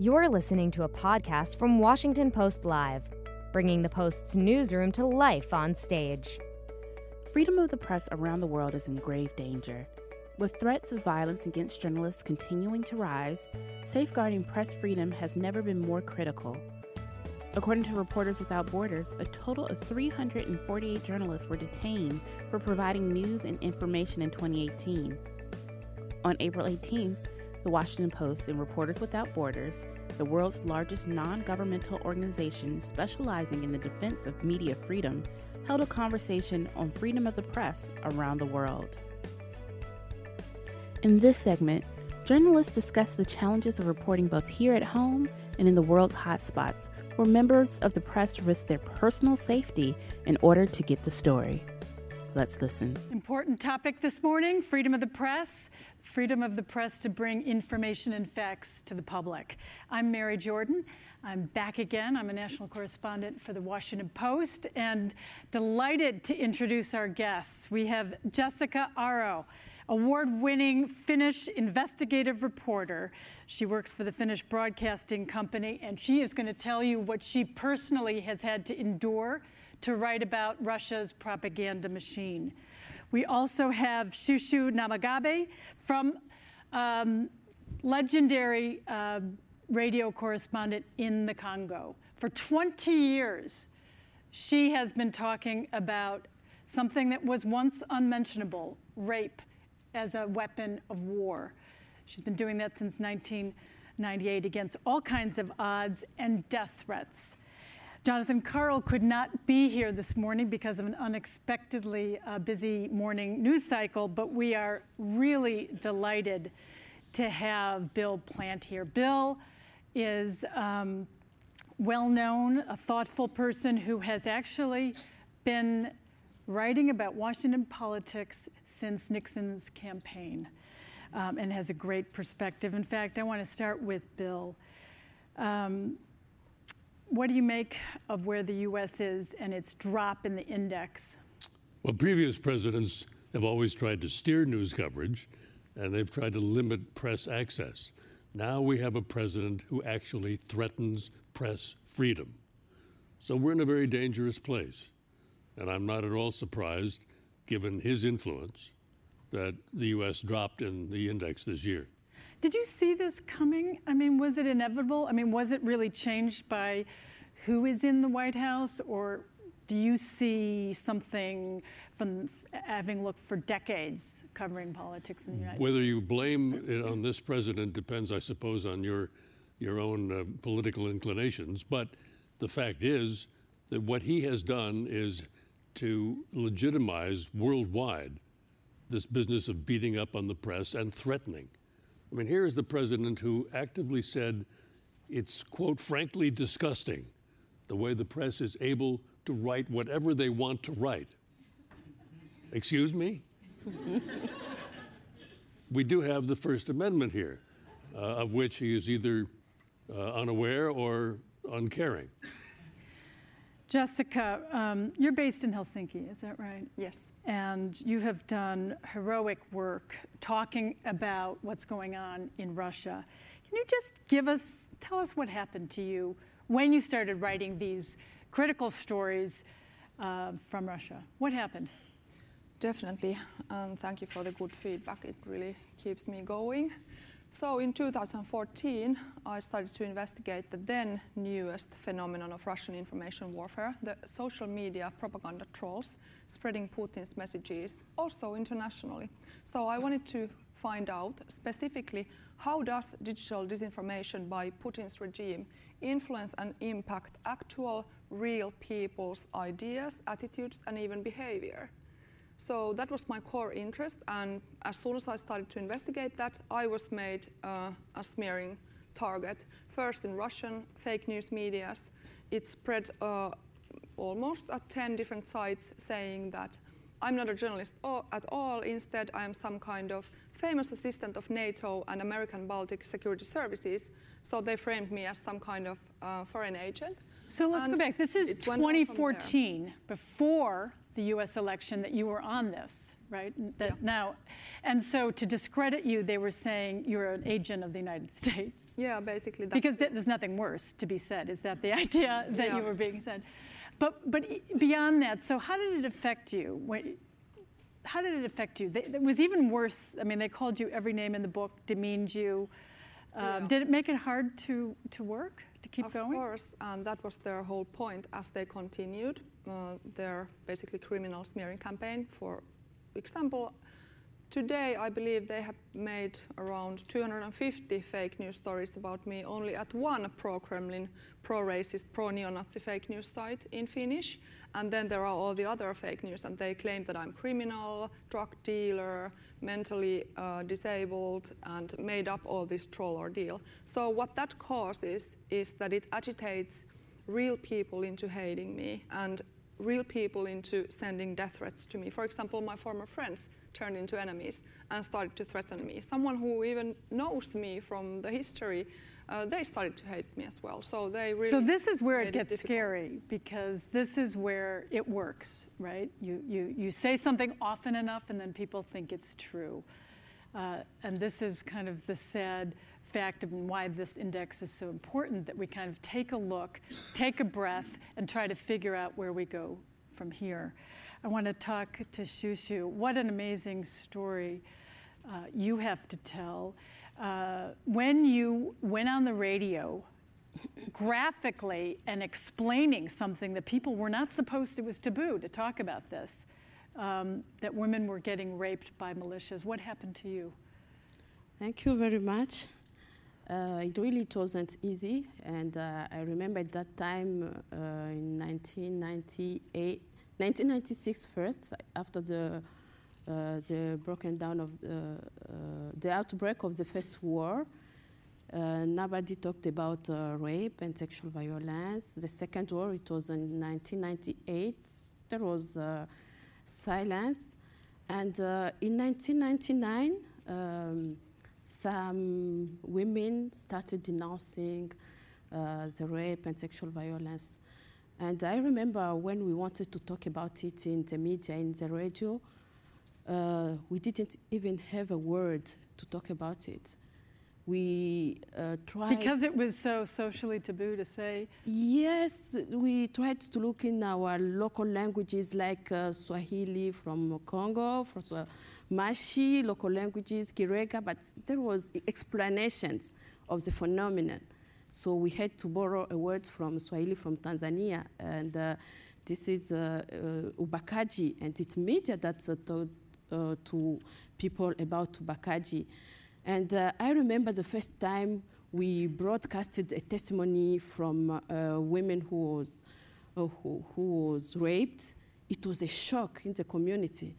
You're listening to a podcast from Washington Post Live, bringing the Post's newsroom to life on stage. Freedom of the press around the world is in grave danger. With threats of violence against journalists continuing to rise, safeguarding press freedom has never been more critical. According to Reporters Without Borders, a total of 348 journalists were detained for providing news and information in 2018. On April 18th, the Washington Post and Reporters Without Borders, the world's largest non governmental organization specializing in the defense of media freedom, held a conversation on freedom of the press around the world. In this segment, journalists discuss the challenges of reporting both here at home and in the world's hotspots, where members of the press risk their personal safety in order to get the story. Let's listen. Important topic this morning freedom of the press freedom of the press to bring information and facts to the public. I'm Mary Jordan. I'm back again. I'm a national correspondent for the Washington Post and delighted to introduce our guests. We have Jessica Aro, award winning Finnish investigative reporter. She works for the Finnish Broadcasting Company, and she is going to tell you what she personally has had to endure to write about Russia's propaganda machine. We also have Chouchou Namegabe from um, legendary uh, radio correspondent in the Congo. For 20 years, she has been talking about something that was once unmentionable rape as a weapon of war. She's been doing that since 1998 against all kinds of odds and death threats. Jonathan Karl could not be here this morning because of an unexpectedly uh, busy morning news cycle, but we are really delighted to have Bill Plante here. Bill is um, well known, a thoughtful person who has actually been writing about Washington politics since Nixon's campaign um, and has a great perspective. In fact, I want to start with Bill. Um, what do you make of where the U.S. is and its drop in the index? Well, previous presidents have always tried to steer news coverage and they've tried to limit press access. Now we have a president who actually threatens press freedom. So we're in a very dangerous place. And I'm not at all surprised, given his influence, that the U.S. dropped in the index this year. Did you see this coming? I mean, was it inevitable? I mean, was it really changed by who is in the White House, or do you see something from having looked for decades covering politics in the United Whether States? Whether you blame it on this president depends, I suppose, on your your own uh, political inclinations. But the fact is that what he has done is to legitimize worldwide this business of beating up on the press and threatening. I mean, here is the president who actively said it's, quote, frankly disgusting the way the press is able to write whatever they want to write. Excuse me? we do have the First Amendment here, uh, of which he is either uh, unaware or uncaring. Jessica, um, you're based in Helsinki, is that right? Yes. And you have done heroic work talking about what's going on in Russia. Can you just give us, tell us what happened to you when you started writing these critical stories uh, from Russia? What happened? Definitely. Um, thank you for the good feedback. It really keeps me going. So in 2014, I started to investigate the then newest phenomenon of Russian information warfare, the social media propaganda trolls spreading Putin's messages, also internationally. So I wanted to find out specifically how does digital disinformation by Putin's regime influence and impact actual real people's ideas, attitudes, and even behavior. So that was my core interest, and as soon as I started to investigate that, I was made uh, a smearing target. First in Russian fake news medias, it spread uh, almost at 10 different sites saying that I'm not a journalist at all. Instead, I am some kind of famous assistant of NATO and American Baltic Security Services. So they framed me as some kind of uh, foreign agent. So let's And go back. This is it went on from there. 2014, before the US election, that you were on this. right? That Yeah. now, and so to discredit you, they were saying you're an agent of the United States. Yeah, basically. Because th- there's nothing worse to be said. Is that the idea that Yeah. you were being said? But but beyond that, so how did it affect you? When, how did it affect you? They, it was even worse. I mean, they called you every name in the book, demeaned you. Um, Yeah. Did it make it hard to to work to keep of going? course, and that was their whole point as they continued uh, their basically criminal smearing campaign. For example, today I believe they have made around 250 fake news stories about me only at one pro-Kremlin, pro-racist, pro-neo-Nazi fake news site in Finnish. And then there are all the other fake news, and they claim that I'm criminal, drug dealer, mentally uh, disabled, and made up all this troll ordeal. So what that causes is that it agitates real people into hating me and real people into sending death threats to me. For example, my former friends turned into enemies and started to threaten me. Someone who even knows me from the history, uh, they started to hate me as well. So they really. So this is where it gets difficult. scary because this is where it works, right? You, you, you say something often enough and then people think it's true. Uh, and this is kind of the sad fact of why this index is so important that we kind of take a look, take a breath, and try to figure out where we go from here. I want to talk to Chouchou. What an amazing story uh, you have to tell. Uh, when you went on the radio graphically and explaining something that people were not supposed, it was taboo to talk about this, um, that women were getting raped by militias. What happened to you? Thank you very much. Uh, it really wasn't easy, and uh, I remember at that time uh, in 1998, 1996 first, after the uh, the broken down of the uh, the outbreak of the first war. Uh, nobody talked about uh, rape and sexual violence. The second war, it was in 1998. There was silence, and in 1999. Um, some women started denouncing uh, the rape and sexual violence. And I remember when we wanted to talk about it in the media, in the radio, uh, we didn't even have a word to talk about it. We uh, tried. Because it was so socially taboo to say. Yes, we tried to look in our local languages like uh, Swahili from Congo, from Swa- Mashi, local languages, Kirega, but there was explanations of the phenomenon. So we had to borrow a word from Swahili from Tanzania, and uh, this is uh, uh, ubakaji, and it's media that uh, told uh, to people about ubakaji. And uh, I remember the first time we broadcasted a testimony from uh, women who was, who, who was raped. It was a shock in the community.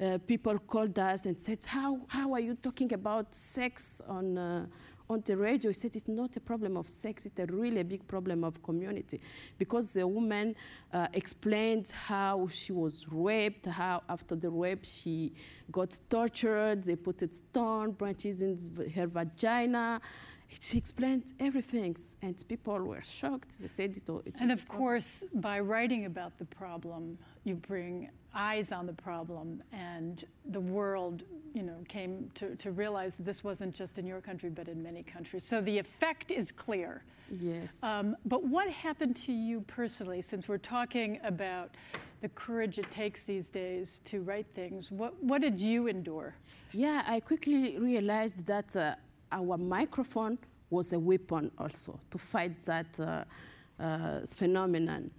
Uh, people called us and said, how, how are you talking about sex on, uh, on the radio? he said, it's not a problem of sex, it's a really big problem of community. Because the woman uh, explained how she was raped, how after the rape she got tortured, they put stone, branches in her vagina. She explained everything, and people were shocked. They said it, it And of course, by writing about the problem, you bring eyes on the problem, and the world, you know, came to, to realize that this wasn't just in your country, but in many countries. So the effect is clear. Yes. Um, but what happened to you personally, since we're talking about the courage it takes these days to write things? What, what did you endure? Yeah, I quickly realized that uh, our microphone was a weapon also to fight that uh, uh, phenomenon.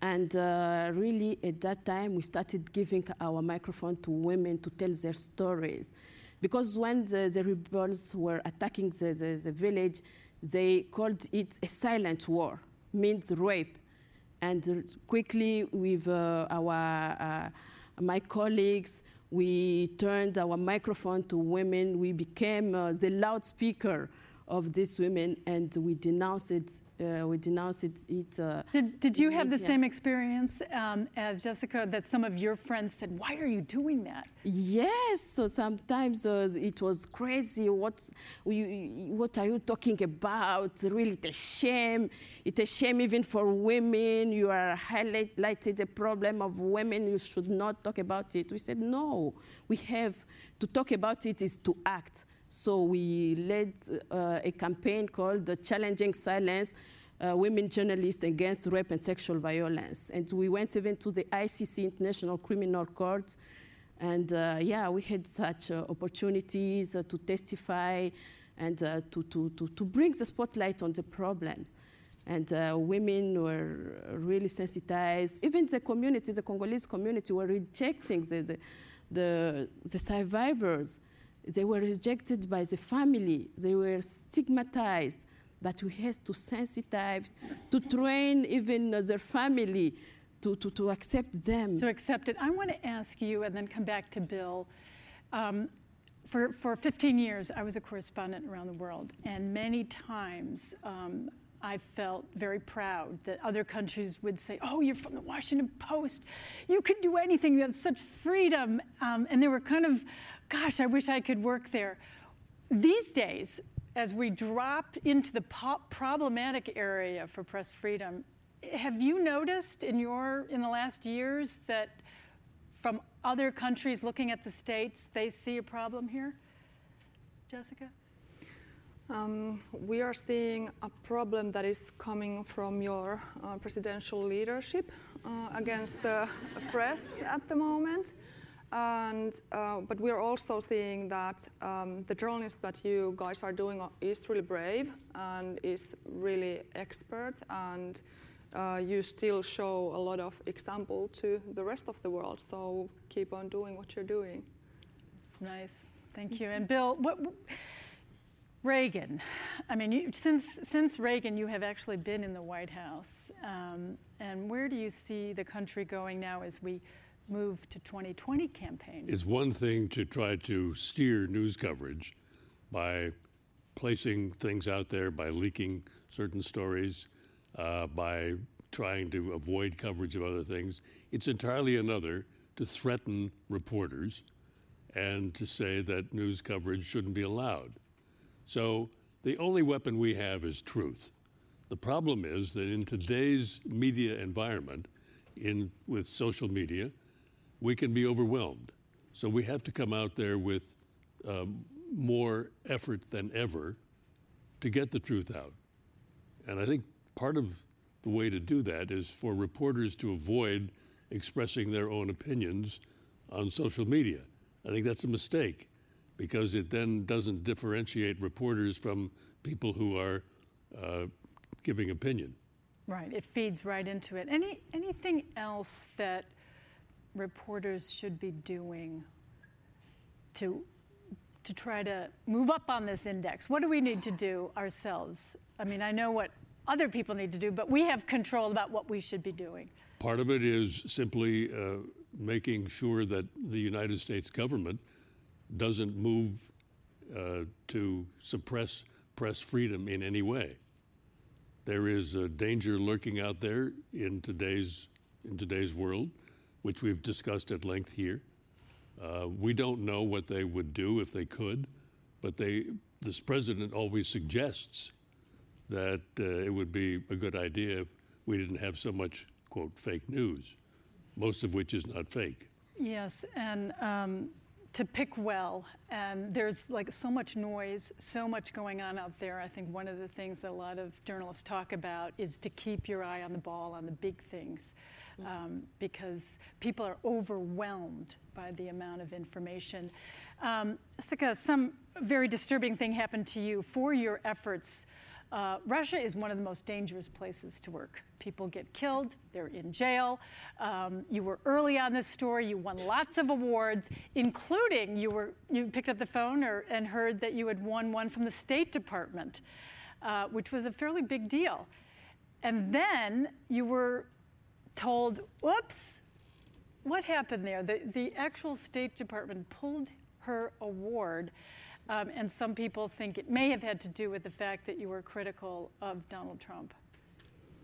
And uh, really, at that time, we started giving our microphone to women to tell their stories. Because when the, the rebels were attacking the, the, the village, they called it a silent war, means rape. And quickly, with uh, our, uh, my colleagues, we turned our microphone to women. We became uh, the loudspeaker of these women, and we denounce it. Uh, we denounce it. it uh, did, did you have the same experience um, as Jessica that some of your friends said, Why are you doing that? Yes. So sometimes uh, it was crazy. What, what are you talking about? Really, it's a shame. It's a shame even for women. You are highlighting the problem of women. You should not talk about it. We said, No. We have to talk about it is to act. So we led uh, a campaign called the Challenging Silence uh, Women Journalists Against Rape and Sexual Violence. And we went even to the ICC, International Criminal Court. And uh, yeah, we had such uh, opportunities uh, to testify and uh, to, to, to, to bring the spotlight on the problems. And women were really sensitized. Even the community, the Congolese community, were rejecting the, the, the, the survivors they were rejected by the family. They were stigmatized. But we had to sensitize, to train even their family to, to, to accept them. To accept it. I want to ask you, and then come back to Bill. Um, for, for 15 years, I was a correspondent around the world, and many times um, I felt very proud that other countries would say, Oh, you're from the Washington Post. You can do anything. You have such freedom. Um, and they were kind of gosh, I wish I could work there. These days, as we drop into the problematic area for press freedom, have you noticed in your in the last years that from other countries looking at the states, they see a problem here? Jessica? Um, we are seeing a problem that is coming from your uh, presidential leadership uh, against the press at the moment. And, uh, but we're also seeing that um, the journalism that you guys are doing is really brave and is really expert, and uh, you still show a lot of example to the rest of the world. So keep on doing what you're doing. It's nice. Thank you. And Bill, what, Reagan. I mean, you, since since Reagan, you have actually been in the White House. Um, and where do you see the country going now as we move to 2020 campaign. It's one thing to try to steer news coverage by placing things out there, by leaking certain stories, uh, by trying to avoid coverage of other things. It's entirely another to threaten reporters and to say that news coverage shouldn't be allowed. So the only weapon we have is truth. The problem is that in today's media environment, in, with social media, we can be overwhelmed. So we have to come out there with um, more effort than ever to get the truth out. And I think part of the way to do that is for reporters to avoid expressing their own opinions on social media. I think that's a mistake because it then doesn't differentiate reporters from people who are uh, giving opinion. Right, it feeds right into it. Any anything else that reporters should be doing to, to try to move up on this index? What do we need to do ourselves? I mean, I know what other people need to do, but we have control about what we should be doing. Part of it is simply uh, making sure that the United States government doesn't move uh, to suppress press freedom in any way. There is a danger lurking out there in today's in today's world which we've discussed at length here. Uh, we don't know what they would do if they could, but they, this president always suggests that uh, it would be a good idea if we didn't have so much, quote, fake news, most of which is not fake. Yes, and um, to pick well. And there's like so much noise, so much going on out there. I think one of the things that a lot of journalists talk about is to keep your eye on the ball, on the big things um, because people are overwhelmed by the amount of information. Um, Sika, some very disturbing thing happened to you for your efforts. Uh, Russia is one of the most dangerous places to work. People get killed, they're in jail. Um, you were early on this story, you won lots of awards, including you, were, you picked up the phone or, and heard that you had won one from the State Department, uh, which was a fairly big deal. And then you were told, "Oops, what happened there? The, the actual State Department pulled her award. Um, and some people think it may have had to do with the fact that you were critical of Donald Trump.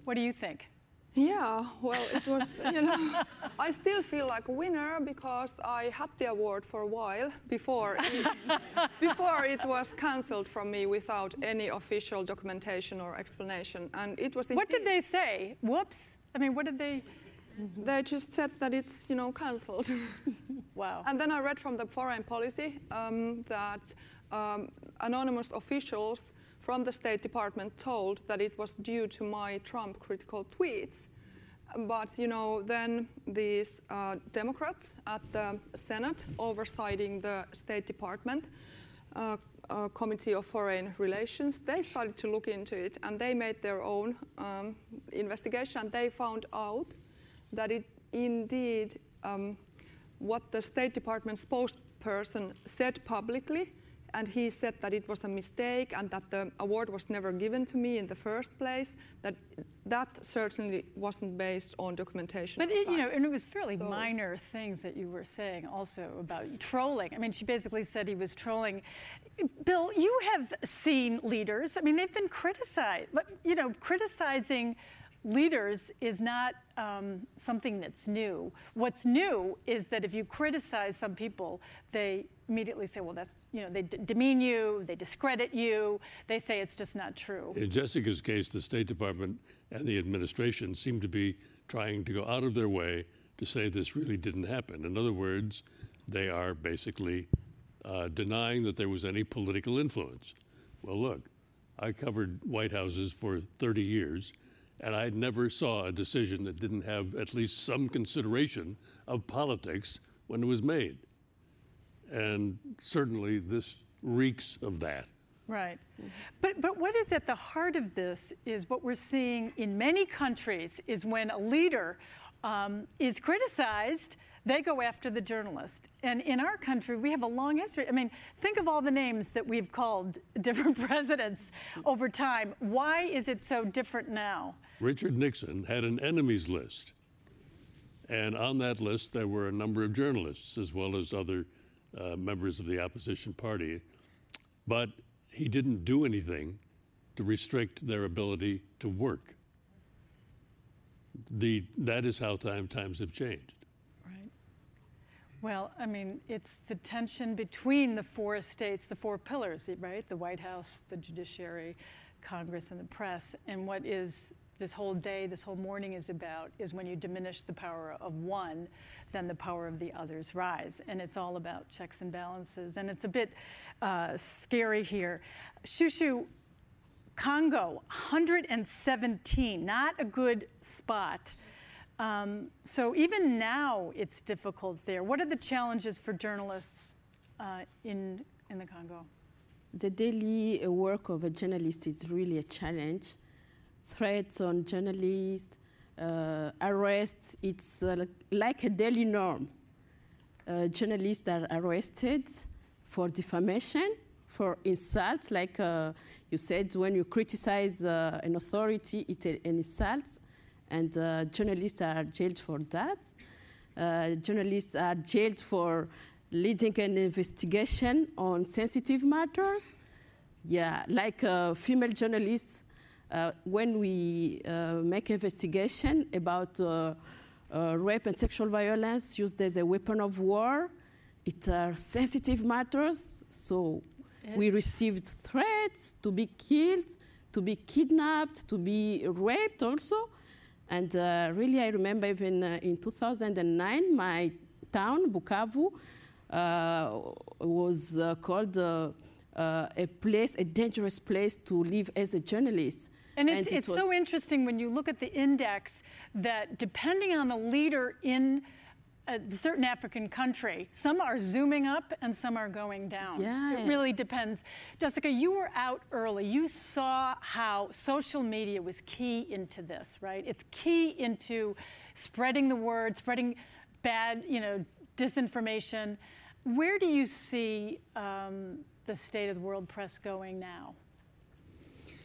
What do you think? Yeah, well, it was, you know, I still feel like a winner because I had the award for a while before it, before it was cancelled from me without any official documentation or explanation. And it was. What did they say? Whoops. I mean, what did they? They just said that it's, you know, cancelled. wow. And then I read from the foreign policy um, that um, anonymous officials from the State Department told that it was due to my Trump critical tweets. But you know, then these uh, Democrats at the Senate, oversighting the State Department uh, uh, Committee of Foreign Relations, they started to look into it and they made their own um, investigation. And they found out that it indeed um, what the State Department spokesperson said publicly and he said that it was a mistake and that the award was never given to me in the first place. That that certainly wasn't based on documentation. But it, you know, and it was fairly so, minor things that you were saying also about trolling. I mean, she basically said he was trolling. Bill, you have seen leaders. I mean, they've been criticized, but you know, criticizing leaders is not um, something that's new. What's new is that if you criticize some people, they immediately say, well, that's, you know, they demean you, they discredit you, they say it's just not true. In Jessica's case, the State Department and the administration seem to be trying to go out of their way to say this really didn't happen. In other words, they are basically uh, denying that there was any political influence. Well, look, I covered White Houses for 30 years, and I never saw a decision that didn't have at least some consideration of politics when it was made. And certainly this reeks of that. Right. But, but what is at the heart of this is what we're seeing in many countries is when a leader um, is criticized, they go after the journalist. And in our country, we have a long history. I mean, think of all the names that we've called different presidents over time. Why is it so different now? Richard Nixon had an enemies list. And on that list, there were a number of journalists as well as other uh, members of the opposition party, but he didn't do anything to restrict their ability to work. The, that is how time, times have changed. Well, I mean, it's the tension between the four states, the four pillars, right? The White House, the judiciary, Congress, and the press. And what is this whole day, this whole morning is about is when you diminish the power of one, then the power of the others rise. And it's all about checks and balances. And it's a bit uh, scary here. Chouchou, Congo, 117, not a good spot. Um, so even now it's difficult there. What are the challenges for journalists uh, in, in the Congo? The daily work of a journalist is really a challenge threats on journalists, uh, arrests. It's uh, like a daily norm. Uh, journalists are arrested for defamation, for insults, like uh, you said, when you criticize uh, an authority, it's an insult, and uh, journalists are jailed for that. journalists are jailed for leading an investigation on sensitive matters. Yeah, like female journalists uh, when we uh, make investigation about uh, uh, rape and sexual violence used as a weapon of war, it are sensitive matters. So yes. we received threats to be killed, to be kidnapped, to be raped also. And uh, really, I remember even uh, in 2009, my town, Bukavu, was called a place, a dangerous place to live as a journalist. And it's, it's so interesting when you look at the index that depending on the leader in a certain African country, some are zooming up and some are going down. Yes. It really depends. Jessica, you were out early. You saw how social media was key into this, right? It's key into spreading the word, spreading bad, you know, disinformation. Where do you see um, the state of the world press going now?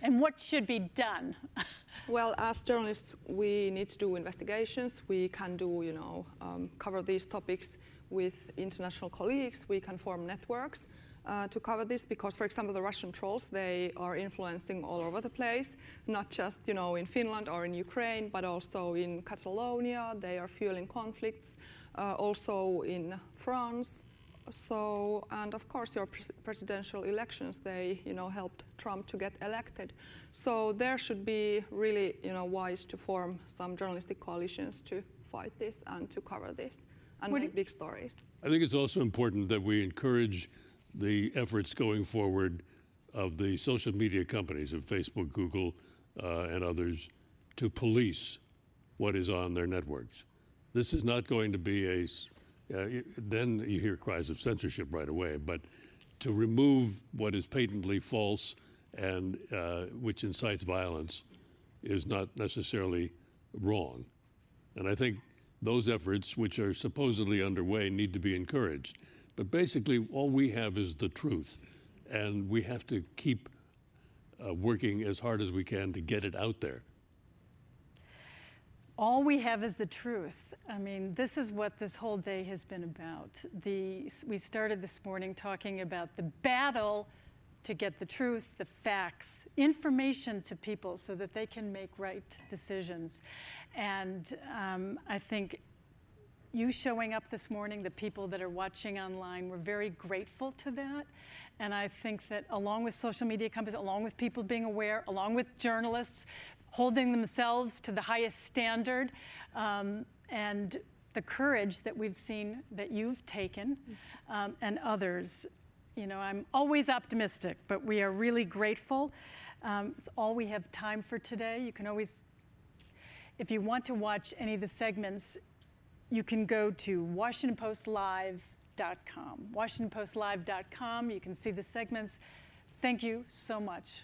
And what should be done? well, as journalists, we need to do investigations. We can do, you know, um, cover these topics with international colleagues. We can form networks. uh, to cover this because, for example, the Russian trolls, they are influencing all over the place, not just, you know, in Finland or in Ukraine, but also in Catalonia. They are fueling conflicts, uh, also in France. So, and of course, your pre presidential elections, they, you know, helped Trump to get elected. So there should be really, you know, wise to form some journalistic coalitions to fight this and to cover this and make big stories. I think it's also important that we encourage the efforts going forward of the social media companies of Facebook, Google, uh, and others to police what is on their networks. This is not going to be a, uh, then you hear cries of censorship right away, but to remove what is patently false and uh, which incites violence is not necessarily wrong. And I think those efforts, which are supposedly underway, need to be encouraged. But basically, all we have is the truth, and we have to keep uh, working as hard as we can to get it out there. All we have is the truth. I mean, this is what this whole day has been about. The, we started this morning talking about the battle to get the truth, the facts, information to people so that they can make right decisions. And um, I think you showing up this morning, the people that are watching online, we're very grateful to that. And I think that along with social media companies, along with people being aware, along with journalists holding themselves to the highest standard, um, and the courage that we've seen that you've taken um, and others, you know, I'm always optimistic, but we are really grateful. Um, it's all we have time for today. You can always, if you want to watch any of the segments, you can go to WashingtonPostLive.com. WashingtonPostLive.com. You can see the segments. Thank you so much.